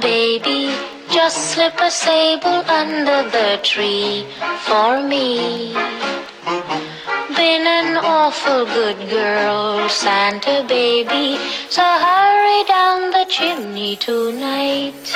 Baby, just slip a sable under the tree for me. Been an awful good girl, Santa baby, so hurry down the chimney tonight.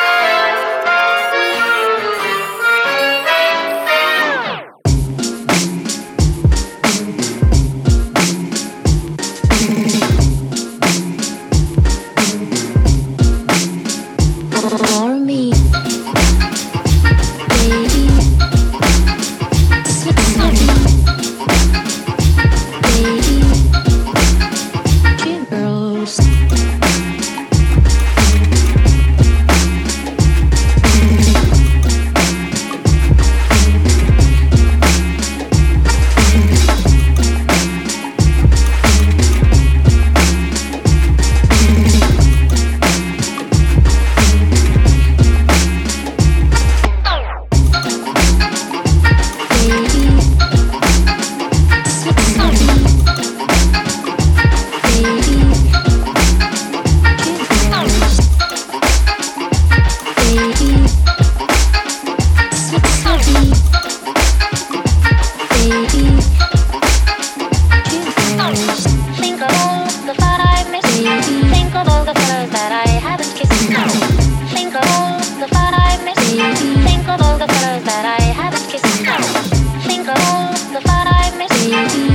Thank you.